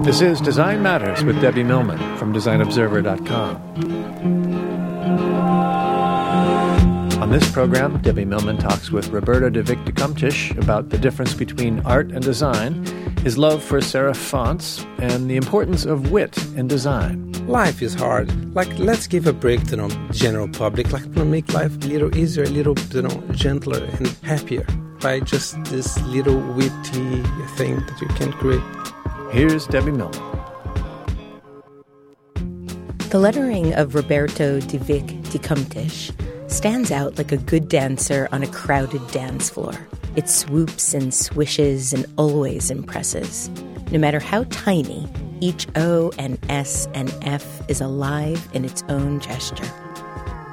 This is Design Matters with Debbie Millman from DesignObserver.com. On this program, Debbie Millman talks with Roberto de Vicq about the difference between art and design, his love for serif fonts, and the importance of wit in design. Life is hard. Like, let's give a break to the general public. Like, to make life a little easier, a little, you know, gentler and happier by just this little witty thing that you can create. Here's Debbie Millman. The lettering of Roberto de Vicq de Cumptich stands out like a good dancer on a crowded dance floor. It swoops and swishes and always impresses. No matter how tiny, each O and S and F is alive in its own gesture.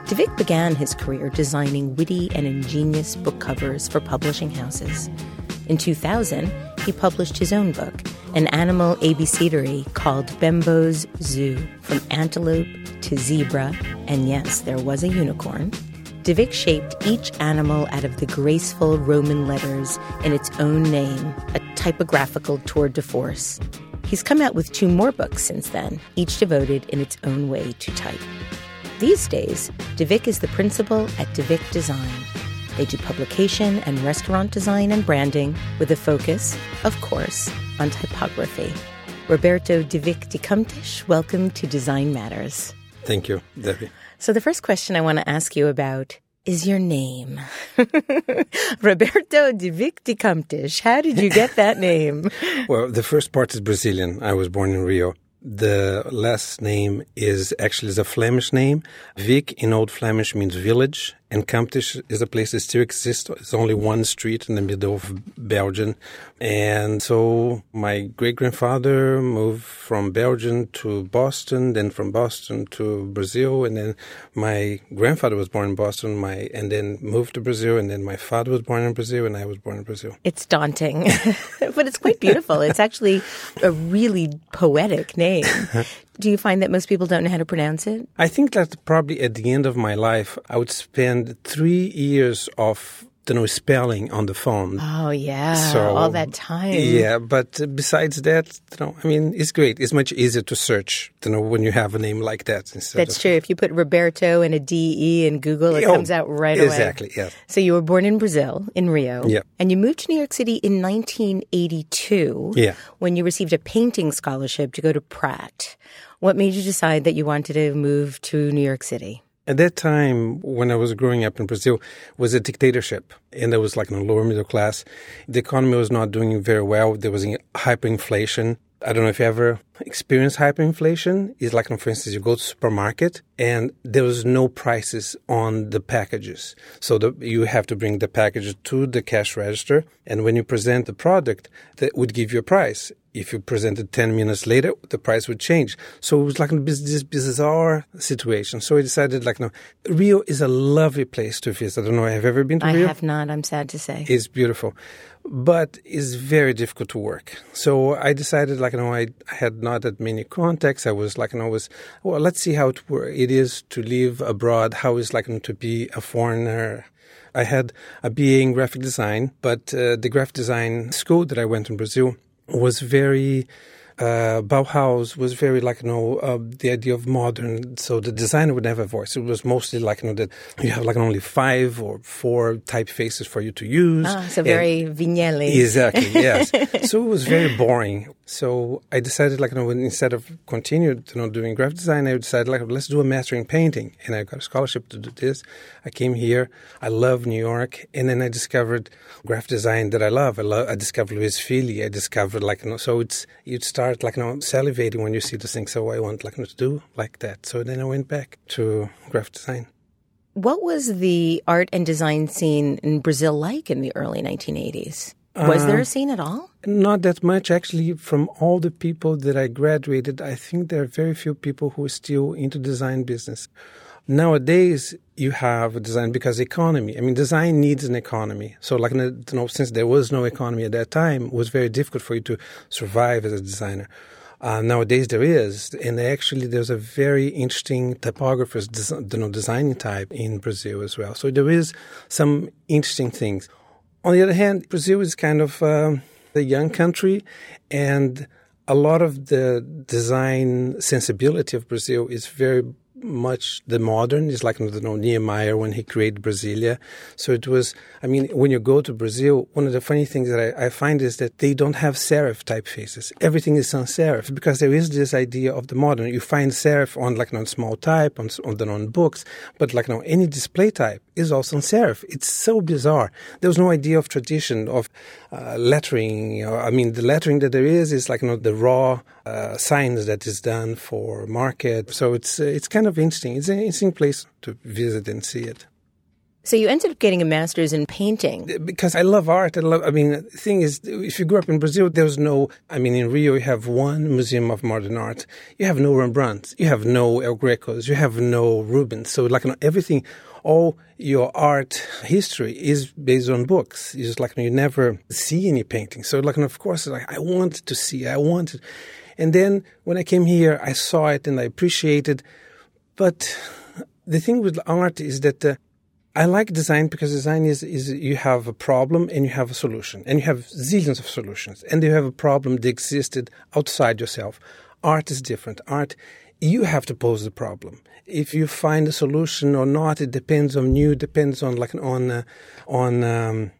De Vicq began his career designing witty and ingenious book covers for publishing houses. In 2000, he published his own book, an animal abecedary called Bembo's Zoo, from antelope to zebra, and yes, there was a unicorn. De Vicq shaped each animal out of the graceful Roman letters in its own name, a typographical tour de force. He's come out with two more books since then, each devoted in its own way to type. These days, De Vicq is the principal at De Vicq Design. They do publication and restaurant design and branding with a focus, of course, on typography. Roberto De Vicq de Cumptich, welcome to Design Matters. Thank you, Debbie. So, the first question I want to ask you about is your name. Roberto de Vicq de Cumptich. How did you get that name? well, the first part is Brazilian. I was born in Rio. The last name is actually a Flemish name. Vicq in Old Flemish means village, and Cumptich is a place that still exists. It's only one street in the middle of Belgium. And so my great grandfather moved from Belgium to Boston, then from Boston to Brazil, and then my grandfather was born in Boston, my and then moved to Brazil, and then my father was born in Brazil, and I was born in Brazil. It's daunting, but it's quite beautiful. It's actually a really poetic name. Do you find that most people don't know how to pronounce it? I think that probably at the end of my life, I would spend three years of you know spelling on the phone. Oh yeah, so, all that time. Yeah, but besides that, you know, I mean, it's great. It's much easier to search, you know, when you have a name like that. That's of, true. If you put Roberto and a D E in Google, it oh, comes out right exactly, away. Exactly. Yeah. So you were born in Brazil, in Rio. Yeah. And you moved to New York City in 1982. Yeah. When you received a painting scholarship to go to Pratt. What made you decide that you wanted to move to New York City? At that time, when I was growing up in Brazil, was a dictatorship, and there was like a lower middle class. The economy was not doing very well. There was hyperinflation. I don't know if you ever experienced hyperinflation. It's like, for instance, you go to supermarket and there was no prices on the packages. So the, you have to bring the package to the cash register. And when you present the product, that would give you a price. If you presented 10 minutes later, the price would change. So it was like this bizarre situation. So I decided, like, no, Rio is a lovely place to visit. I don't know, have you ever been to I Rio? I have not, I'm sad to say. It's beautiful, but it's very difficult to work. So I decided, like, you know, I, I had not that many contacts. I was like, you know, was, well, let's see how it, it is to live abroad, how it's like to be a foreigner. I had a BA in graphic design, but uh, the graphic design school that I went in Brazil was very uh, Bauhaus was very like you know uh, the idea of modern. So the designer would have a voice. It was mostly like you know that you have like only five or four typefaces for you to use. Ah, so very Vignelli. Exactly. Yes. so it was very boring. So I decided like you know instead of continue you know doing graphic design, I decided like let's do a master in painting, and I got a scholarship to do this. I came here. I love New York, and then I discovered graphic design that I love. I love. I discovered Louise Fili. I discovered like you know. So it's you'd start start like you know salivating when you see the thing. So I want like you know, to do like that. So then I went back to graphic design. What was the art and design scene in Brazil like in the early 1980s? Was there a uh, scene at all? Not that much, actually. From all the people that I graduated, I think there are very few people who are still into design business. Nowadays, you have design because economy. I mean, design needs an economy. So, like, you know, since there was no economy at that time, it was very difficult for you to survive as a designer. Uh, nowadays there is, and actually there's a very interesting typographer's you know, design type in Brazil as well. So there is some interesting things. On the other hand, Brazil is kind of um, a young country, and a lot of the design sensibility of Brazil is very much the modern. It's like you know, Niemeyer when he created Brasilia. So it was, I mean, when you go to Brazil, one of the funny things that I, I find is that they don't have serif typefaces. Everything is sans serif because there is this idea of the modern. You find serif on like on small type, on, on the non books, but like now any display type is also sans serif. It's so bizarre. There was no idea of tradition of uh, lettering. I mean, the lettering that there is is like you know the raw uh, signs that is done for market. So it's uh, it's kind of interesting. It's an interesting place to visit and see it. So you ended up getting a master's in painting because I love art. I love. I mean, the thing is, if you grew up in Brazil, there's no. I mean, in Rio, you have one museum of modern art. You have no Rembrandt. You have no El Grecos. You have no Rubens. So like you know, everything, all your art history is based on books. It's just like you never see any painting. So like, of course, like I wanted to see. I wanted, and then when I came here, I saw it and I appreciated. But the thing with art is that. Uh, I like design because design is, is you have a problem and you have a solution, and you have zillions of solutions, and you have a problem that existed outside yourself. Art is different. Art, you have to pose the problem. If you find a solution or not, it depends on you. Depends on like on uh, on. Um,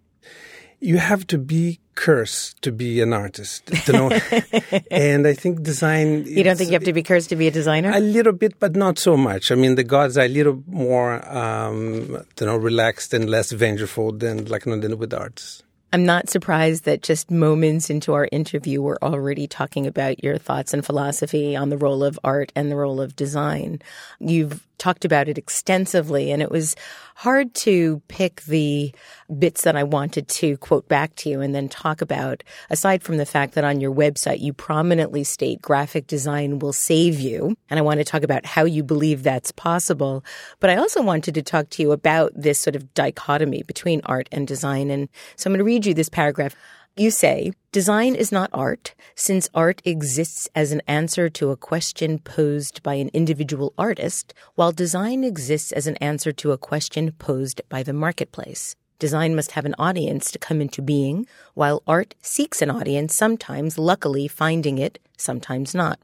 you have to be cursed to be an artist, you know. and I think design. You don't think you have to be cursed to be a designer? A little bit, but not so much. I mean, the gods are a little more, um, you know, relaxed and less vengeful than like you know, than with arts. I'm not surprised that just moments into our interview, we're already talking about your thoughts and philosophy on the role of art and the role of design. You've talked about it extensively, and it was hard to pick the bits that I wanted to quote back to you and then talk about, aside from the fact that on your website you prominently state graphic design will save you. And I want to talk about how you believe that's possible. But I also wanted to talk to you about this sort of dichotomy between art and design. And so I'm going to read you this paragraph. You say, design is not art, since art exists as an answer to a question posed by an individual artist, while design exists as an answer to a question posed by the marketplace. Design must have an audience to come into being, while art seeks an audience, sometimes luckily finding it, sometimes not.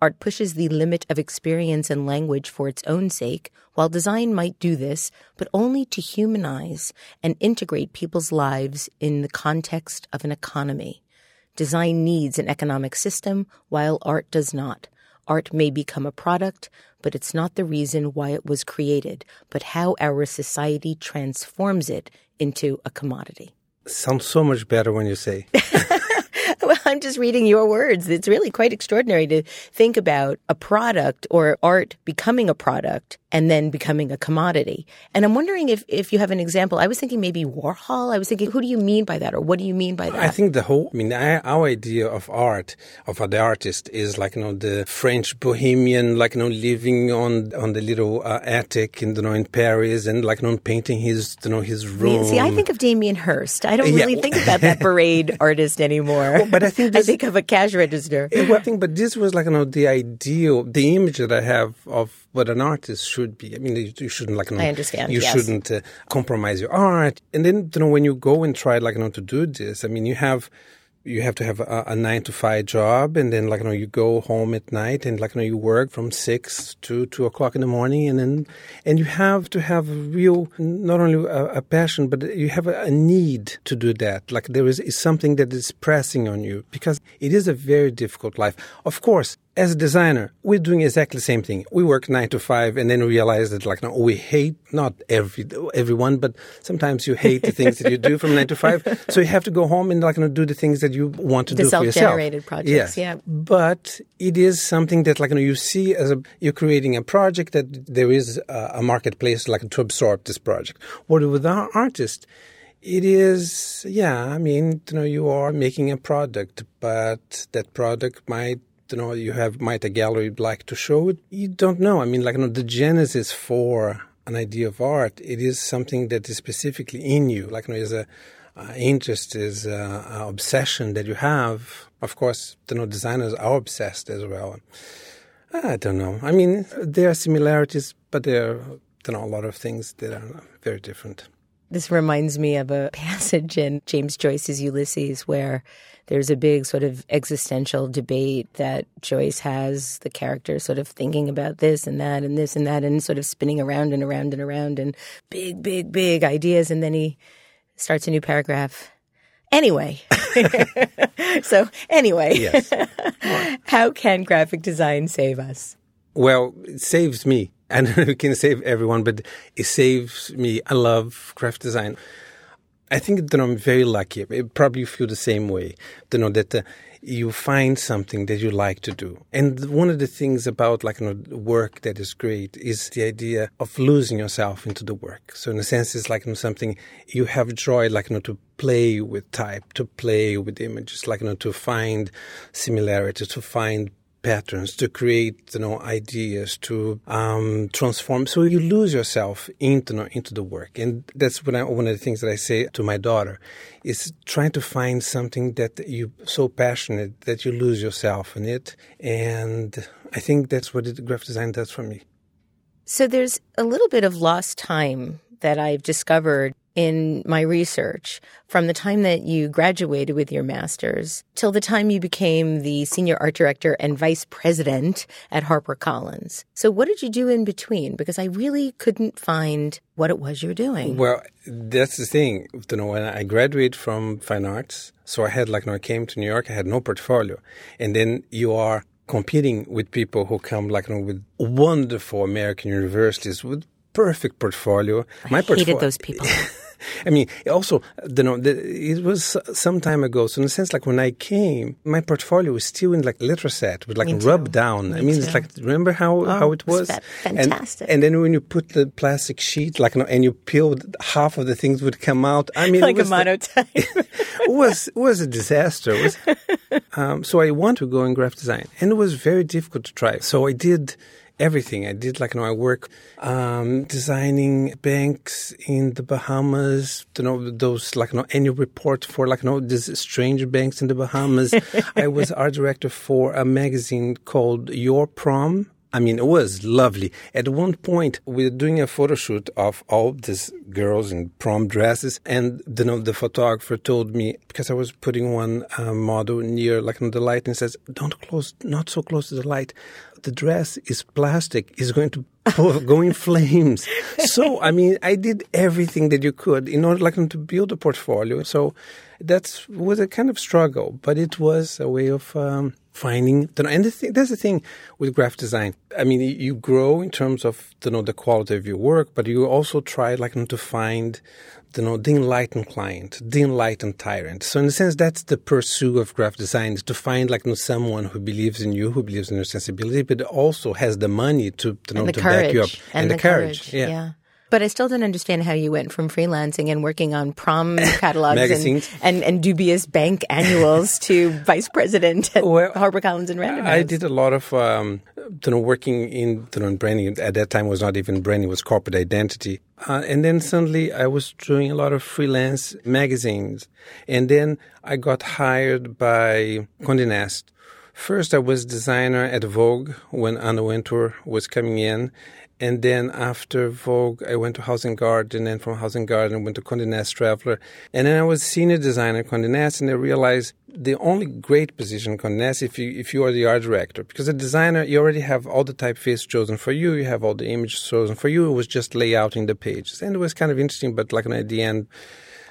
Art pushes the limit of experience and language for its own sake, while design might do this, but only to humanize and integrate people's lives in the context of an economy. Design needs an economic system, while art does not. Art may become a product, but it's not the reason why it was created, but how our society transforms it into a commodity. Sounds so much better when you say. well, I'm just reading your words. It's really quite extraordinary to think about a product or art becoming a product and then becoming a commodity. And I'm wondering if, if you have an example. I was thinking maybe Warhol. I was thinking, who do you mean by that? Or what do you mean by that? I think the whole, I mean, our idea of art, of the artist is like, you know, the French bohemian, like, you know, living on, on the little uh, attic in, you know, in Paris and like, you know, painting his, you know, his room. See, I think of Damien Hirst. I don't really yeah. think about that parade artist anymore. Well, but I think this, I think of a cash register. Well, I think, but this was like, you know, the ideal, the image that I have of what an artist should be. I mean, you, you shouldn't like, you know, I understand. You yes. shouldn't uh, compromise your art. And then, you know, when you go and try, like, you know, to do this, I mean, you have you have to have a, a, nine to five job and then like you know you go home at night and like you know you work from six to two o'clock in the morning and then and you have to have a real not only a, a passion but you have a, a, need to do that like there is, is something that is pressing on you because it is a very difficult life of course as a designer, we're doing exactly the same thing. We work nine to five and then realize that like, no, we hate not every, everyone, but sometimes you hate the things that you do from nine to five. So you have to go home and like, you know, do the things that you want to the do for yourself. self-generated projects. Yes. Yeah. But it is something that like, you know, you see as a, you're creating a project that there is a, a marketplace like to absorb this project. What with our artist, it is, yeah, I mean, you know, you are making a product, but that product might you know you have might a gallery like to show it? You don't know. I mean like you know the genesis for an idea of art it is something that is specifically in you. Like you know is a uh, interest is uh, obsession that you have. Of course you know designers are obsessed as well. I don't know. I mean there are similarities but there are you know a lot of things that are very different. This reminds me of a passage in James Joyce's Ulysses where there's a big sort of existential debate that Joyce has the character sort of thinking about this and that and this and that and sort of spinning around and around and around and big, big, big ideas. And then he starts a new paragraph. Anyway, so anyway, yes. how can graphic design save us? Well, it saves me. I don't know if it can save everyone, but it saves me. I love graphic design. I think that I'm very lucky. I probably feel the same way. You know that uh, you find something that you like to do, and one of the things about like you know, work that is great is the idea of losing yourself into the work. So in a sense, it's like you know, something you have joy, like you know, to play with type, to play with images, like you know, to find similarities, to find patterns, to create you know ideas, to um, transform. So you lose yourself into you know, into the work, and that's I, one of the things that I say to my daughter is trying to find something that you so passionate that you lose yourself in it, and I think that's what it, graphic design does for me. So there's a little bit of lost time that I've discovered in my research from the time that you graduated with your master's till the time you became the senior art director and vice president at HarperCollins. So what did you do in between? Because I really couldn't find what it was you're doing. Well, that's the thing. You know, when I graduated from fine arts, so I had like when I came to New York, I had no portfolio. And then you are competing with people who come like you know, with wonderful American universities with perfect portfolio. I My hated portfolio, those people. I mean, also, you know, the, it was some time ago. So in a sense, like when I came, my portfolio was still in like Letraset, with like rub down. Me I mean, too. it's like remember how oh, how it was? fantastic. And, and, then when you put the plastic sheet, like and you peeled, half of the things would come out. I mean, like a monotype. it was it was a disaster. Was, um, so I wanted to go in graphic design, and it was very difficult to try. So I did everything. I did like you know I work um, designing banks in the Bahamas. You know those like you know annual report for like you know these strange banks in the Bahamas. I was art director for a magazine called Your Prom. I mean, it was lovely. At one point, we were doing a photo shoot of all these girls in prom dresses, and you know, the photographer told me because I was putting one uh, model near, like, on the light, and says, "Don't close, not so close to the light. The dress is plastic; is going to go in flames." so, I mean, I did everything that you could in order, like, to build a portfolio. So, that was a kind of struggle, but it was a way of. Um, finding and the thing, that's the thing with graphic design i mean you grow in terms of you know the quality of your work but you also try like to find you know the enlightened client the enlightened tyrant so in a sense that's the pursuit of graphic design is to find like you know, someone who believes in you who believes in your sensibility but also has the money to, you know, and the to courage. Back you up. And, the, courage. Yeah. Yeah. But I still don't understand how you went from freelancing and working on prom catalogs and, Magazines. and, and dubious bank annuals to vice president at Well, HarperCollins and Random House. I did a lot of um, you know working in you know, in branding. At that time, it was not even branding; it was corporate identity. Uh, and then suddenly, I was doing a lot of freelance magazines. And then I got hired by Condé Nast. First, I was designer at Vogue when Anna Wintour was coming in. And then after Vogue, I went to House and Garden, and from House and Garden, I went to Condé Nast Traveler. And then I was senior designer at Condé Nast, and I realized the only great position Condé Nast if you if you are the art director, because a designer you already have all the typeface chosen for you, you have all the images chosen for you. It was just layouting the pages, and it was kind of interesting. But like at the end,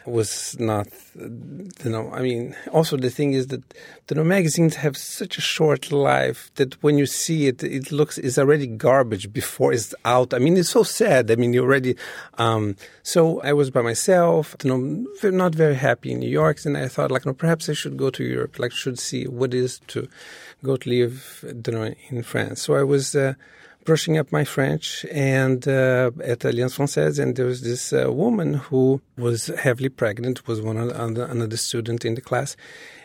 was not, you know, I mean, also the thing is that, you know, magazines have such a short life that when you see it, it looks, it's already garbage before it's out. I mean, it's so sad. I mean, you already, um, so I was by myself, you know, not very happy in New York. And I thought, like, no, perhaps I should go to Europe, like, should see what it is to go to live, you know, in France. So I was, uh, brushing up my French and uh, at Alliance Française, and there was this uh, woman who was heavily pregnant, was one of the, another student in the class,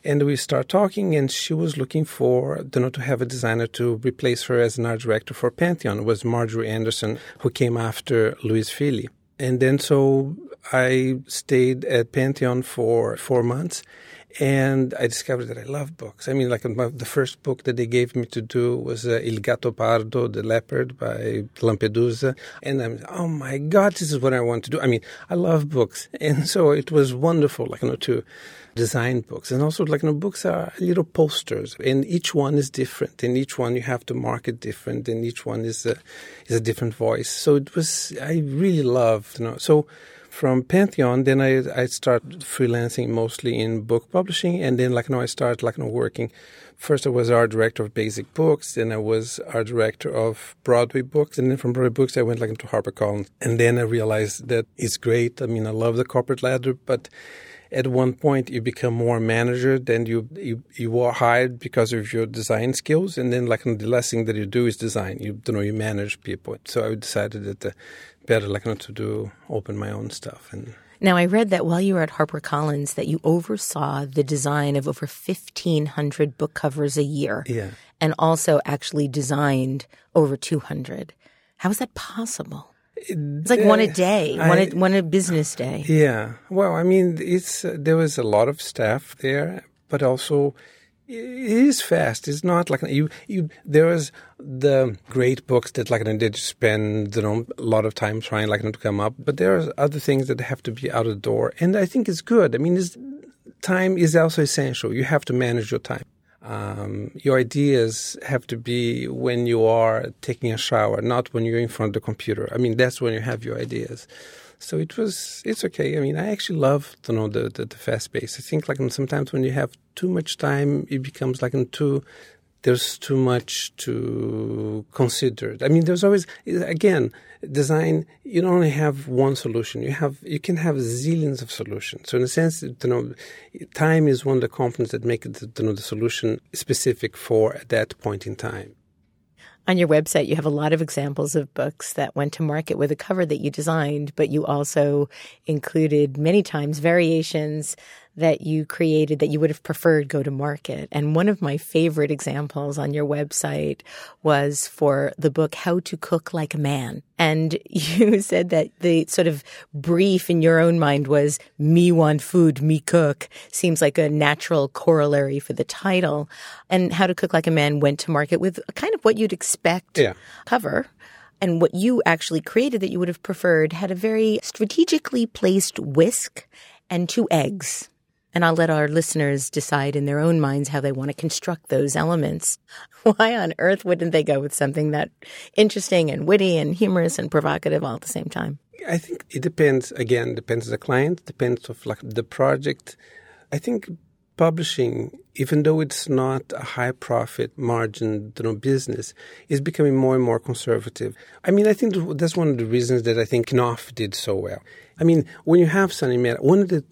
and we start talking, and she was looking for, you know, to have a designer to replace her as an art director for Pantheon. Was Marjorie Anderson who came after Louise Fili, and then so I stayed at Pantheon for four months. And I discovered that I love books. I mean, like my, the first book that they gave me to do was uh, Il Gatto Pardo, The Leopard by Lampedusa. And I'm, oh my God, this is what I want to do. I mean, I love books. And so it was wonderful, like, you know, to design books. And also, like, you know, books are little posters, and each one is different. And each one you have to market different, and each one is a, is a different voice. So it was, I really loved, you know. So, from Pantheon, then I I started freelancing mostly in book publishing, and then like know I started like know working. First, I was art director of Basic Books, then I was art director of Broadway Books, and then from Broadway Books I went like into HarperCollins, and then I realized that it's great. I mean, I love the corporate ladder, but at one point you become more manager than you you, you are hired because of your design skills, and then like the last thing that you do is design. You, you know you manage people. So I decided that. Uh, better like not to do open my own stuff and now i read that while you were at harpercollins that you oversaw the design of over 1500 book covers a year yeah. and also actually designed over 200 how is that possible? It's like one a day I, one, a, one a business day. Yeah. Well i mean it's uh, there was a lot of staff there but also it is fast. It's not like you. You there is the great books that like did spend you know a lot of time trying like to come up, but there are other things that have to be out of the door, and I think it's good. I mean, time is also essential. You have to manage your time. Um, your ideas have to be when you are taking a shower, not when you're in front of the computer. I mean, that's when you have your ideas. So it was, it's okay. I mean, I actually love, you know, the, the, the fast pace. I think like sometimes when you have too much time, it becomes like too, there's too much to consider. I mean, there's always, again, design, you don't only have one solution. You have, you can have zillions of solutions. So in a sense, you know, time is one of the components that make it, you know, the solution specific for at that point in time. On your website, you have a lot of examples of books that went to market with a cover that you designed, but you also included many times variations that you created that you would have preferred go to market. And one of my favorite examples on your website was for the book How to Cook Like a Man. And you said that the sort of brief in your own mind was me want food, me cook seems like a natural corollary for the title. And How to Cook Like a Man went to market with kind of what you'd expect yeah. cover and what you actually created that you would have preferred had a very strategically placed whisk and two eggs. And I'll let our listeners decide in their own minds how they want to construct those elements. Why on earth wouldn't they go with something that interesting and witty and humorous and provocative all at the same time? I think it depends. Again, depends on the client, depends of like the project. I think publishing even though it's not a high profit margin you know, business, is becoming more and more conservative. I mean, I think that's one of the reasons that I think Knopf did so well. I mean, when you have Sonny Mehta, one of the,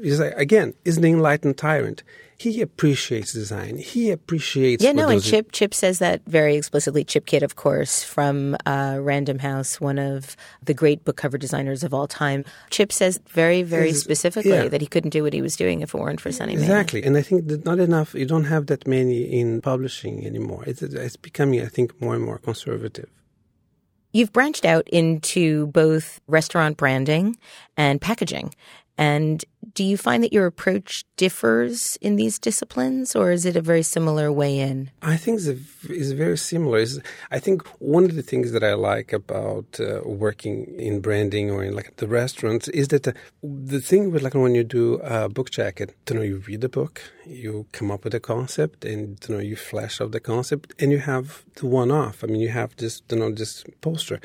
is again, is the enlightened tyrant he appreciates design. He appreciates. Yeah, no, and Chip Chip says that very explicitly. Chip Kidd, of course, from uh, Random House, one of the great book cover designers of all time. Chip says very, very specifically yeah. that he couldn't do what he was doing if it weren't for Sonny Exactly, and I think that not enough. You don't have that many in publishing anymore. It's, it's becoming, I think, more and more conservative. You've branched out into both restaurant branding and packaging. And do you find that your approach differs in these disciplines, or is it a very similar way in? I think it's, very similar. It's, I think one of the things that I like about uh, working in branding or in like the restaurants is that the, thing with like when you do a book jacket, you know, you read the book, you come up with a concept, and you know, you flash out the concept, and you have the one-off. I mean, you have this, you know, this poster,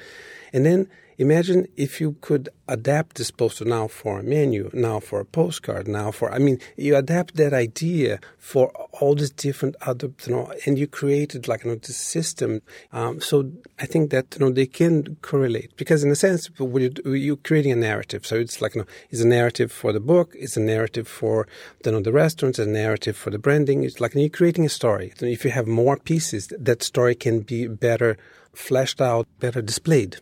and then Imagine if you could adapt this poster now for a menu, now for a postcard, now for, I mean, you adapt that idea for all these different other, you know, and you created like, you know, this system. Um, so I think that, you know, they can correlate because in a sense, you're creating a narrative. So it's like, you know, it's a narrative for the book, it's a narrative for, you know, the restaurants, a narrative for the branding. It's like you're creating a story. If you have more pieces, that story can be better fleshed out, better displayed.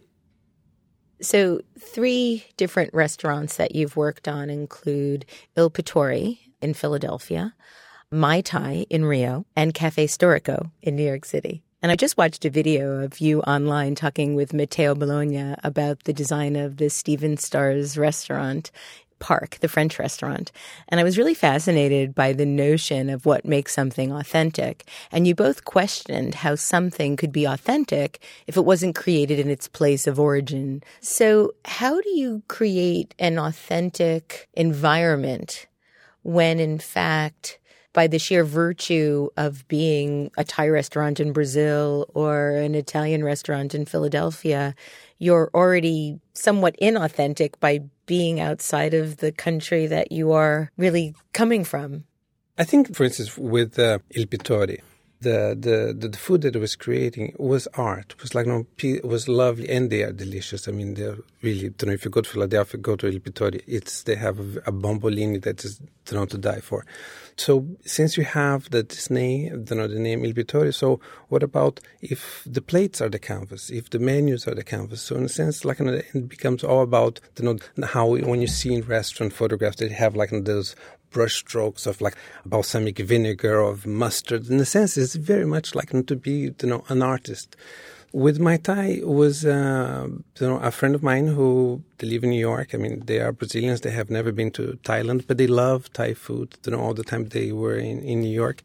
So, three different restaurants that you've worked on include Il Pittore in Philadelphia, Mai Tai in Rio, and Cafe Storico in New York City. And I just watched a video of you online talking with Matteo Bologna about the design of the Stephen Starr's restaurant Parc, the French restaurant. And I was really fascinated by the notion of what makes something authentic. And you both questioned how something could be authentic if it wasn't created in its place of origin. So, how do you create an authentic environment when, in fact, by the sheer virtue of being a Thai restaurant in Brazil or an Italian restaurant in Philadelphia, you're already somewhat inauthentic by being outside of the country that you are really coming from. I think, for instance, with uh, Il Pittore, the, the, the food that it was creating was art. It was like, know, it was lovely and they are delicious. I mean, they're really, you know, if you go to Philadelphia, go to Il Pittore, it's, they have a, a bombolini that is, you know, to die for. So since you have the Disney, you know, the name Il Pittore, so what about if the plates are the canvas, if the menus are the canvas? So in a sense, like, you know, it becomes all about, you know, how when you see in restaurant photographs, they have like you know, those brush strokes of like balsamic vinegar of mustard. In a sense, it's very much like to be you know an artist. With Mai Tai was uh, you know a friend of mine who they live in New York. I mean, they are Brazilians. They have never been to Thailand, but they love Thai food. You know, all the time they were in, in New York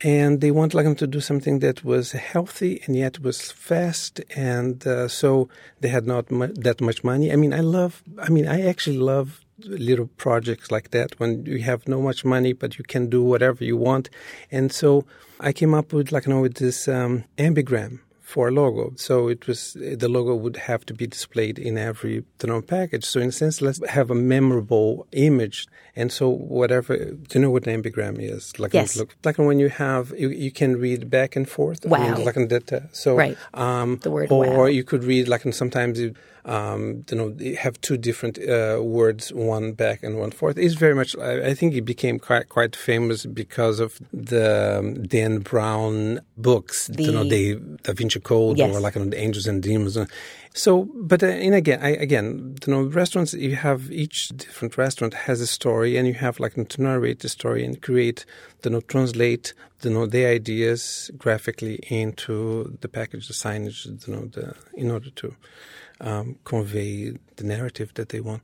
and they wanted like them to do something that was healthy and yet was fast and uh, so they had not mu- that much money i mean i love i mean i actually love little projects like that when you have no much money but you can do whatever you want. And so i came up with like you know with this um, ambigram for a logo. So it was the logo would have to be displayed in every you package. So in a sense let's have a memorable image and so whatever do you know what an ambigram is like yes. look like when you have you, you can read back and forth wow I mean, like that uh, so right um, the word or wow. you could read like and sometimes you um, you know, have two different uh, words, one back and one forth. It's very much. I, I, think it became quite quite famous because of the um, Dan Brown books, the, you know, the Da Vinci Code yes. or like you know, the Angels and Demons. So, but uh, and again, I, again, you know, restaurants. You have each different restaurant has a story, and you have like to narrate the story and create, you know, translate, you know, the ideas graphically into the package, the signage, you know, the in order to um, convey the narrative that they want.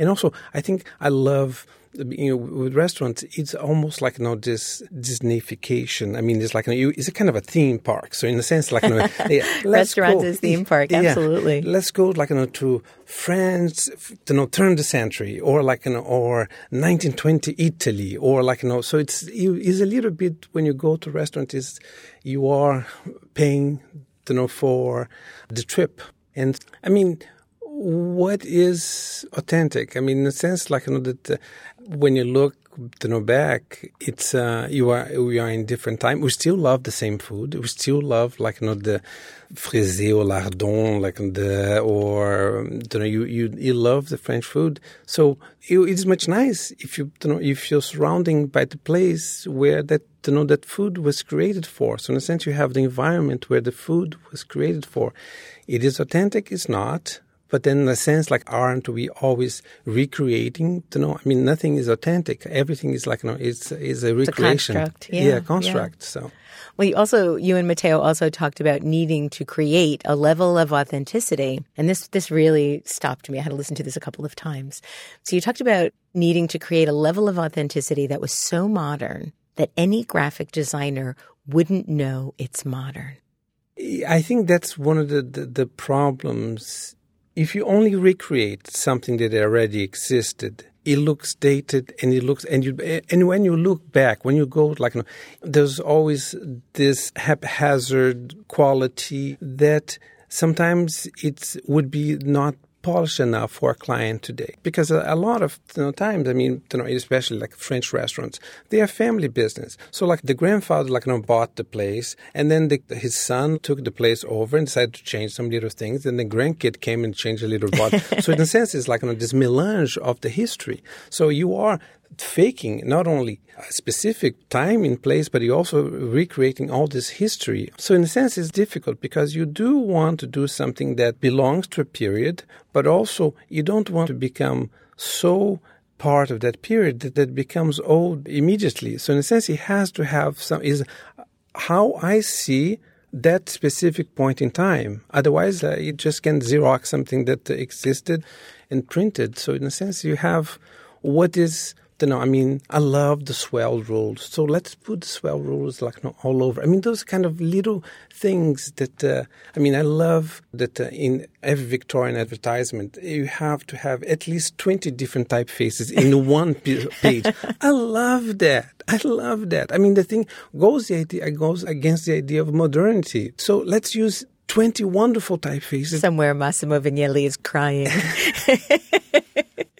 And also, I think I love you know with restaurants it's almost like you know this Disneyfication. I mean, it's like you know, it's a kind of a theme park. So in a sense, like you know, yeah, restaurants go, is theme park. Absolutely. Yeah, let's go like you know to France, you know, turn the century, or like you know, or 1920 Italy, or like you know. So it's it's a little bit when you go to restaurant is you are paying you know for the trip and I mean, what is authentic? I mean, in a sense, like you know that uh, when you look you know back, it's uh, you are we are in different time. We still love the same food. We still love like you know the frisé or lardon, like the or you know you you, you love the French food. So it is much nice if you, you know if you're surrounding by the place where that you know that food was created for. So in a sense, you have the environment where the food was created for. It is authentic. It's not but then, in a sense, like, aren't we always recreating? You know, I mean, nothing is authentic. Everything is like, you know, it's is a recreation. It's a construct. Yeah, yeah construct. Yeah. So. Well, you also, you and Matteo also talked about needing to create a level of authenticity. And this, this really stopped me. I had to listen to this a couple of times. So you talked about needing to create a level of authenticity that was so modern that any graphic designer wouldn't know it's modern. I think that's one of the, the, the problems if you only recreate something that already existed, it looks dated and it looks and you and when you look back when you go like there's always this haphazard quality that sometimes it would be not polished enough for a client today. Because a, a lot of you know, times, I mean, you know, especially like French restaurants, they are family business. So like the grandfather, like, you know, bought the place and then the, his son took the place over and decided to change some little things. And the grandkid came and changed a little bit. so in a sense, it's like you know, this melange of the history. So you are faking not only a specific time in place, but you're also recreating all this history. So, in a sense, it's difficult because you do want to do something that belongs to a period, but also you don't want to become so part of that period that, that becomes old immediately. So, in a sense, it has to have some, is how I see that specific point in time. Otherwise, uh, you just can Xerox something that existed and printed. So, in a sense, you have what is you know, I mean, I love the swell rules. So let's put the swell rules like you know, all over. I mean, those kind of little things that, uh, I mean, I love that uh, in every Victorian advertisement, you have to have at least 20 different typefaces in one page. I love that. I love that. I mean, the thing goes, the idea, goes against the idea of modernity. So let's use 20 wonderful typefaces. Somewhere Massimo Vignelli is crying.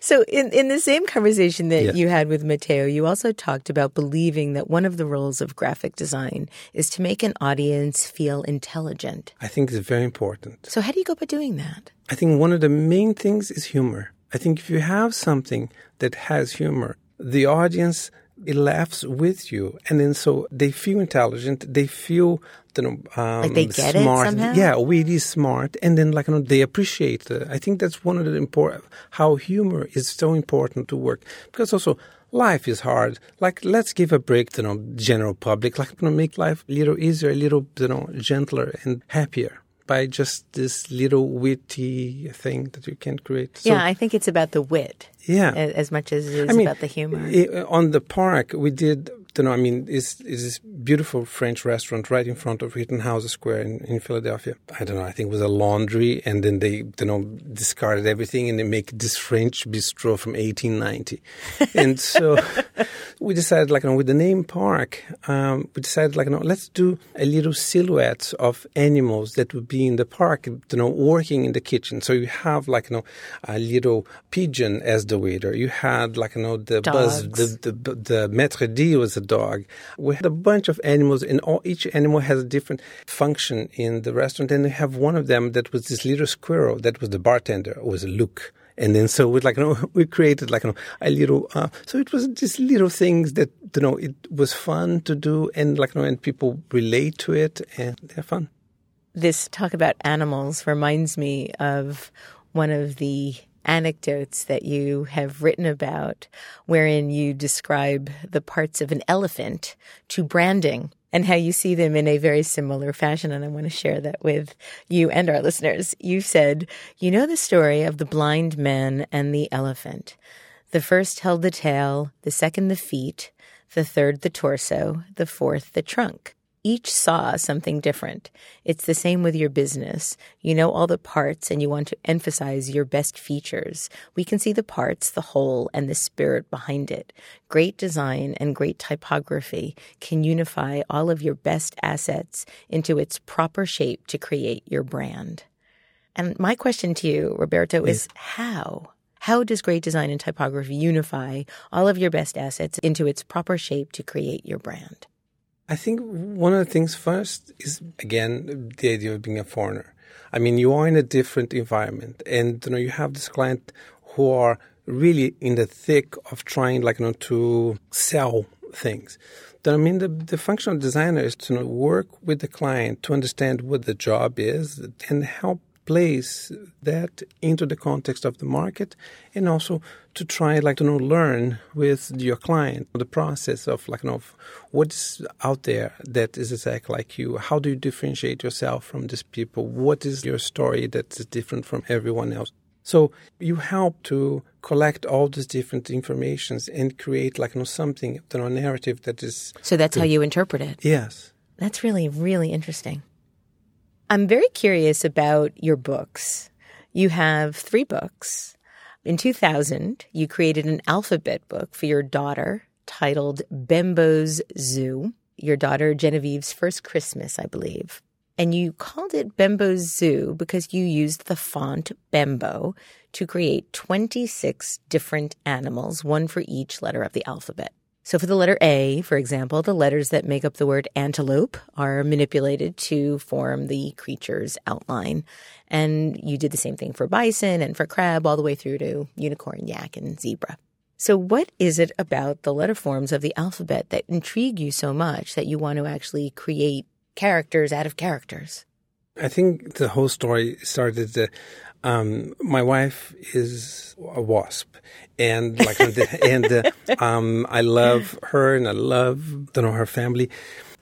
So, in, in the same conversation that yeah. you had with Matteo, you also talked about believing that one of the roles of graphic design is to make an audience feel intelligent. I think it's very important. So, how do you go about doing that? I think one of the main things is humor. I think if you have something that has humor, the audience it laughs with you, and then so they feel intelligent. They feel you know, um, like they get smart. it somehow. Yeah, really smart, and then like you know, they appreciate it. I think that's one of the important how humor is so important to work because also life is hard. Like let's give a break to you know general public. Like you know, make life a little easier, a little you know gentler and happier by just this little witty thing that you can create. So, yeah, I think it's about the wit. Yeah, as much as it is I mean, about the humor. on the park, we did you know, I mean, it's, it's this beautiful French restaurant right in front of Rittenhouse Square in, in Philadelphia. I don't know, I think it was a laundry, and then they, you know, discarded everything and they make this French bistro from 1890. and so we decided, like, you know, with the name Parc, um, we decided, like, you know, let's do a little silhouette of animals that would be in the park, you know, working in the kitchen. So you have, like, you know, a little pigeon as the waiter. You had, like, you know, the Dogs. buzz, the, the, the maître d' was a dog. We had a bunch of animals, and all, each animal has a different function in the restaurant. And we have one of them that was this little squirrel that was the bartender, was Luke. And then so we like you know, we created like you know, a little uh, so it was just little things that you know it was fun to do and like you know, and people relate to it and they're fun. This talk about animals reminds me of one of the anecdotes that you have written about, wherein you describe the parts of an elephant to branding and how you see them in a very similar fashion. And I want to share that with you and our listeners. You said, You know the story of the blind man and the elephant. The first held the tail, the second the feet, the third the torso, the fourth the trunk each saw something different. It's the same with your business. You know all the parts and you want to emphasize your best features. We can see the parts, the whole, and the spirit behind it. Great design and great typography can unify all of your best assets into its proper shape to create your brand. And my question to you, Roberto, is how? How does great design and typography unify all of your best assets into its proper shape to create your brand? I think one of the things first is again the idea of being a foreigner. I mean, you are in a different environment, and you know you have this client who are really in the thick of trying, like, you know, to sell things. Then I mean, the, the functional designer is to work with the client to understand what the job is and help place that into the context of the market and also to try like to know learn with your client the process of like you know what's out there that is exactly like you how do you differentiate yourself from these people what is your story that's different from everyone else so you help to collect all these different informations and create like you know something, you know, a narrative that is. So that's good. how you interpret it. Yes. That's really really interesting. I'm very curious about your books. You have three books. In 2000, you created an alphabet book for your daughter titled Bembo's Zoo, your daughter Genevieve's first Christmas, I believe and you called it Bembo's Zoo because you used the font Bembo to create 26 different animals, one for each letter of the alphabet. So for the letter A, for example, the letters that make up the word antelope are manipulated to form the creature's outline. And you did the same thing for bison and for crab all the way through to unicorn, yak, and zebra. So what is it about the letter forms of the alphabet that intrigue you so much that you want to actually create characters out of characters? I think the whole story started. Uh, um, my wife is a wasp, and like, and uh, um, I love her, and I love you know her family.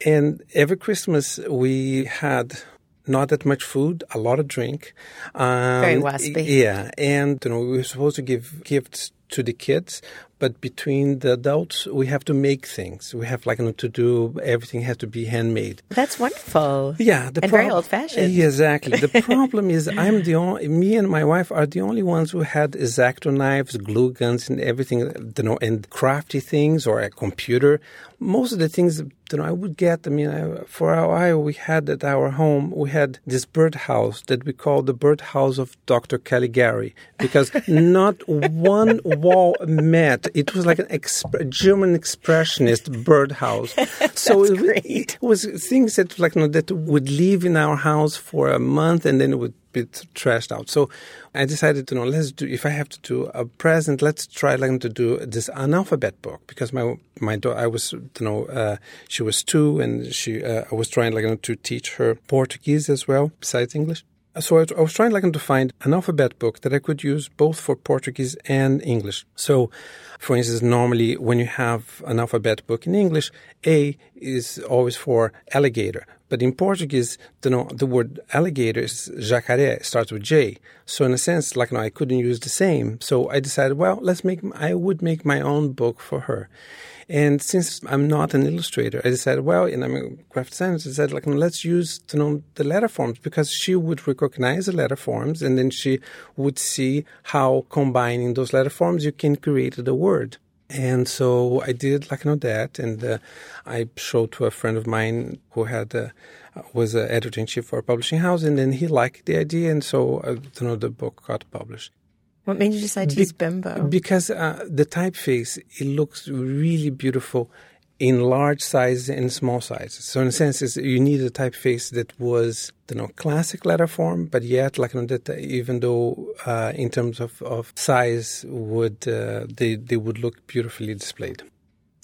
And every Christmas we had not that much food, a lot of drink. Um, Very waspy. Yeah, and you know we were supposed to give gifts to the kids, but between the adults, we have to make things. We have like you know, to do everything has to be handmade. That's wonderful. Yeah, the and very old fashioned. Yeah, exactly. The problem is, I'm the only. Me and my wife are the only ones who had X-Acto knives, glue guns, and everything. You know, and crafty things or a computer. Most of the things you know, I would get. I mean, I, for a while we had at our home, we had this birdhouse that we called the birdhouse of Dr. Caligari because not one wall met. It was like an exp- German expressionist birdhouse. so it, it, was things that like you know, that would live in our house for a month and then it would be trashed out. So I decided to know let's do if I have to do a present, let's try like to do this an alphabet book because my my daughter I was you know uh, she was two and she uh, I was trying like to teach her Portuguese as well besides English. So I was trying like to find an alphabet book that I could use both for Portuguese and English. So, for instance, normally when you have an alphabet book in English, A is always for alligator. But in Portuguese, the, no, the word alligator is jacaré, starts with J. So in a sense, like no, I couldn't use the same. So I decided, well, let's make, I would make my own book for her. And since I'm not an illustrator, I decided, well, and I'm a graphic designer, I said, like, let's use know, the letter forms because she would recognize the letter forms and then she would see how combining those letter forms you can create the word. And so I did like you know that, and uh, I showed to a friend of mine who had uh, was an editor in chief for a publishing house, and then he liked the idea, and so uh, you know the book got published. What made you decide to Be- use Bembo? Because uh, the typeface it looks really beautiful in large sizes and small sizes. So in a sense, you need a typeface that was you know classic letter form, but yet like you know, that even though uh, in terms of, of size would uh, they they would look beautifully displayed.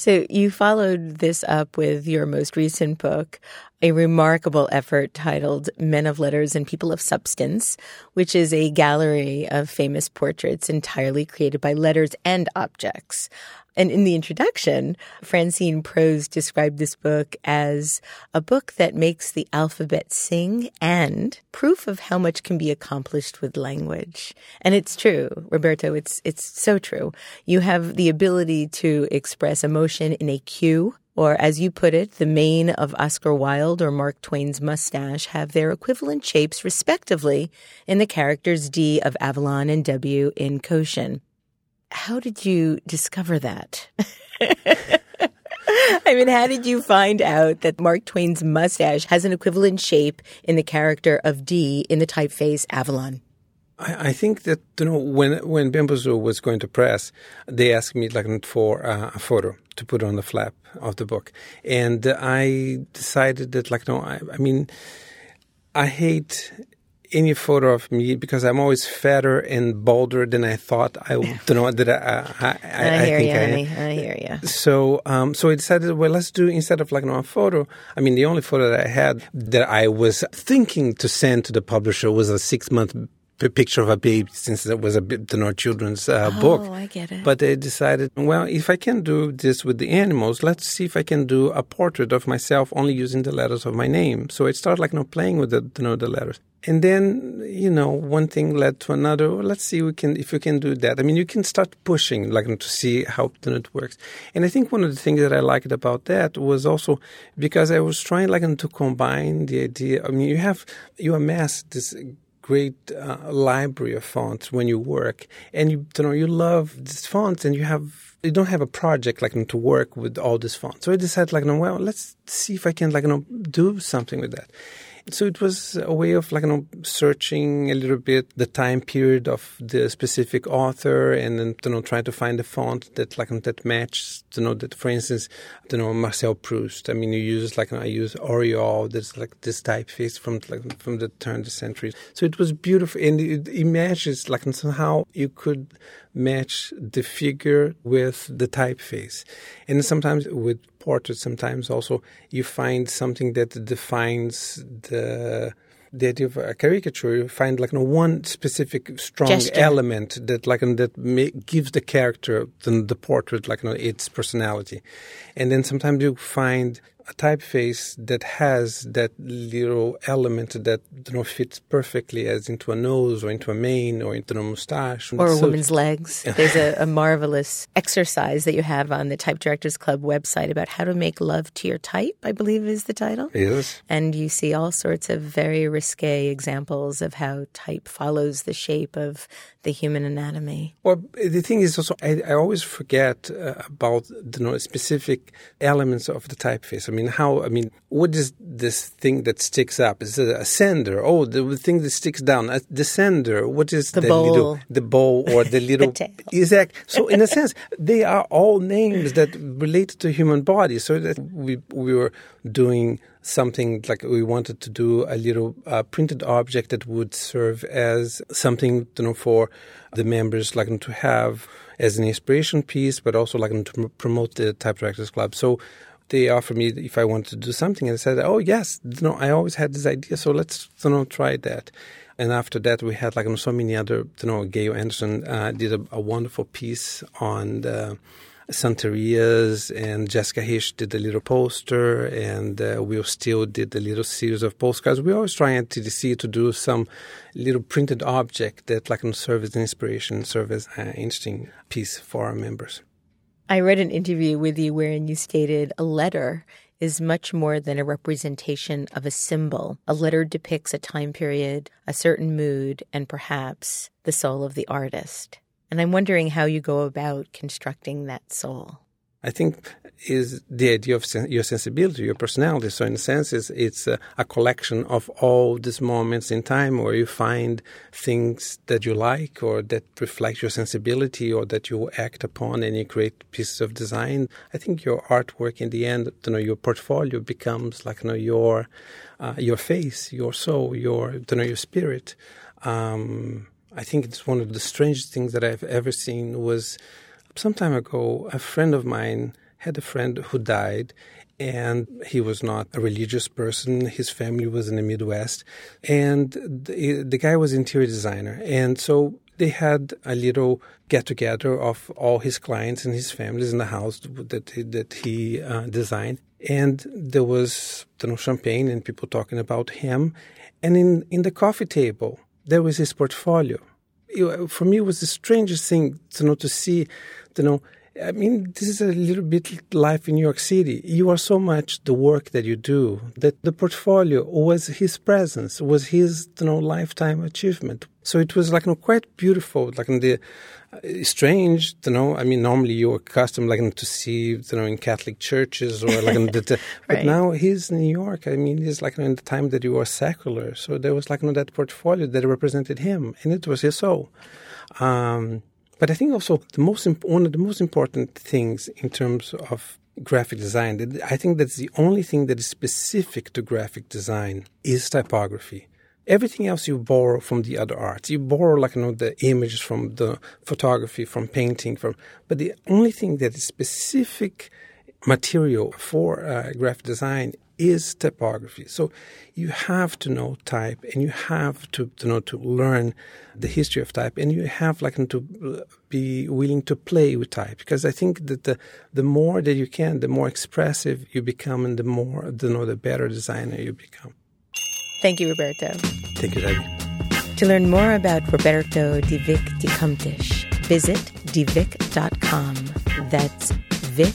So you followed this up with your most recent book, a remarkable effort titled Men of Letters and People of Substance, which is a gallery of famous portraits entirely created by letters and objects. And in the introduction, Francine Prose described this book as a book that makes the alphabet sing and proof of how much can be accomplished with language. And it's true, Roberto, it's, it's so true. You have the ability to express emotion in a cue or as you put it, the mane of Oscar Wilde or Mark Twain's mustache have their equivalent shapes respectively in the characters D of Avalon and W in Cochin. How did you discover that? I mean, how did you find out that Mark Twain's mustache has an equivalent shape in the character of D in the typeface Avalon? I, I think that you know when when Bembo's Zoo was going to press, they asked me like for uh, a photo to put on the flap of the book, and I decided that like no, I, I mean, I hate any photo of me because I'm always fatter and bolder than I thought I. Don't know that I, I, I, I hear you, honey. I hear you. So, um, so I decided, well, let's do instead of like you know, a photo. I mean, the only photo that I had that I was thinking to send to the publisher was a six month picture of a baby since that was a you know children's uh, oh, book. I get it. But they decided, well, if I can do this with the animals, let's see if I can do a portrait of myself only using the letters of my name. So I started like you know playing with the you know the letters. And then, you know, one thing led to another. let's see we can, if we can do that. I mean, you can start pushing, like, to see how it works. And I think one of the things that I liked about that was also because I was trying, like, to combine the idea. I mean, you have, you amass this great uh, library of fonts when you work, and you, you know you love these fonts, and you have you don't have a project like to work with all these fonts. So I decided like, well, let's see if I can like you know, do something with that. So it was a way of like you know searching a little bit the time period of the specific author and then you know trying to find a font that like that matches you know that for instance you know Marcel Proust. I mean you use like I use Auriol. That's like this typeface from like from the turn of the century. So it was beautiful and it imagines like somehow you could match the figure with the typeface. And sometimes with portraits, sometimes also you find something that defines the the idea of a caricature, you find like you know, one specific strong Gesture. element that like and that may, gives the character the, the portrait like you know, its personality, and then sometimes you find a typeface that has that little element that you know fits perfectly as into a nose or into a mane or into a mustache or a so, woman's legs. There's a, a, marvelous exercise that you have on the Type Directors Club website about how to make love to your type. I believe is the title. Yes, and you see all sorts of very risque examples of how type follows the shape of the human anatomy. Well, the thing is also I, I always forget uh, about the you know, specific elements of the typeface. I mean, how? I mean, what is this thing that sticks up? Is it ascender? Oh, the thing that sticks down. A, descender. What is the, the bowl? Little, the bowl or the little? the. Exact. So in a sense, they are all names that relate to human body. So that we we were doing something like we wanted to do a little uh, printed object that would serve as something you know for the members like to have as an inspiration piece, but also like to promote the Type Directors Club. So they offered me if I wanted to do something, and I said, "Oh yes, you know, I always had this idea, so let's you know try that." And after that, we had like so many other, you know, Gail Anderson uh, did a, a, wonderful piece on the Santerias, and Jessica Hische did a little poster, and uh, we still did a little series of postcards. We always try at TDC to do some little printed object that like can serve as an inspiration, serve as an interesting piece for our members. I read an interview with you wherein you stated a letter is much more than a representation of a symbol. A letter depicts a time period, a certain mood, and perhaps the soul of the artist. And I'm wondering how you go about constructing that soul. I think is the idea of sen- your sensibility, your personality. So in a sense, it's, it's a, a, collection of all these moments in time where you find things that you like or that reflect your sensibility or that you act upon and you create pieces of design. I think your artwork in the end, you know, your portfolio becomes like, you know, your, uh, your face, your soul, your, you know, your spirit. Um, I think it's one of the strangest things that I've ever seen was some time ago, a friend of mine had a friend who died, and he was not a religious person. His family was in the Midwest, and the, the guy was interior designer, and so they had a little get together of all his clients and his families in the house that he, that he uh, designed, and there was you know champagne and people talking about him, and in in the coffee table there was his portfolio. for me, it was the strangest thing to know to see you know, I mean, this is a little bit life in New York City. You are so much the work that you do that the portfolio was his presence, was his you know lifetime achievement. So it was like you know, quite beautiful, like in the uh, strange, you know. I mean, normally you're accustomed like to see you know in Catholic churches or like, the, the, but Right. now he's in New York. I mean, he's like in the time that you were secular, so there was like you know, that portfolio that represented him, and it was his soul. Um, but I think also the most imp- one of the most important things in terms of graphic design, I think that's the only thing that is specific to graphic design is typography. Everything else you borrow from the other arts. You borrow like you know the images from the photography, from painting, from. But the only thing that is specific material for uh, graphic design is typography. So you have to know type, and you have to, to know to learn the history of type, and you have like to be willing to play with type. Because I think that the the more that you can, the more expressive you become, and the more the know the better designer you become. Thank you, Roberto. Thank you, Debbie. To learn more about Roberto de Vicq de Cumptich, visit devicq.com. That's Vic,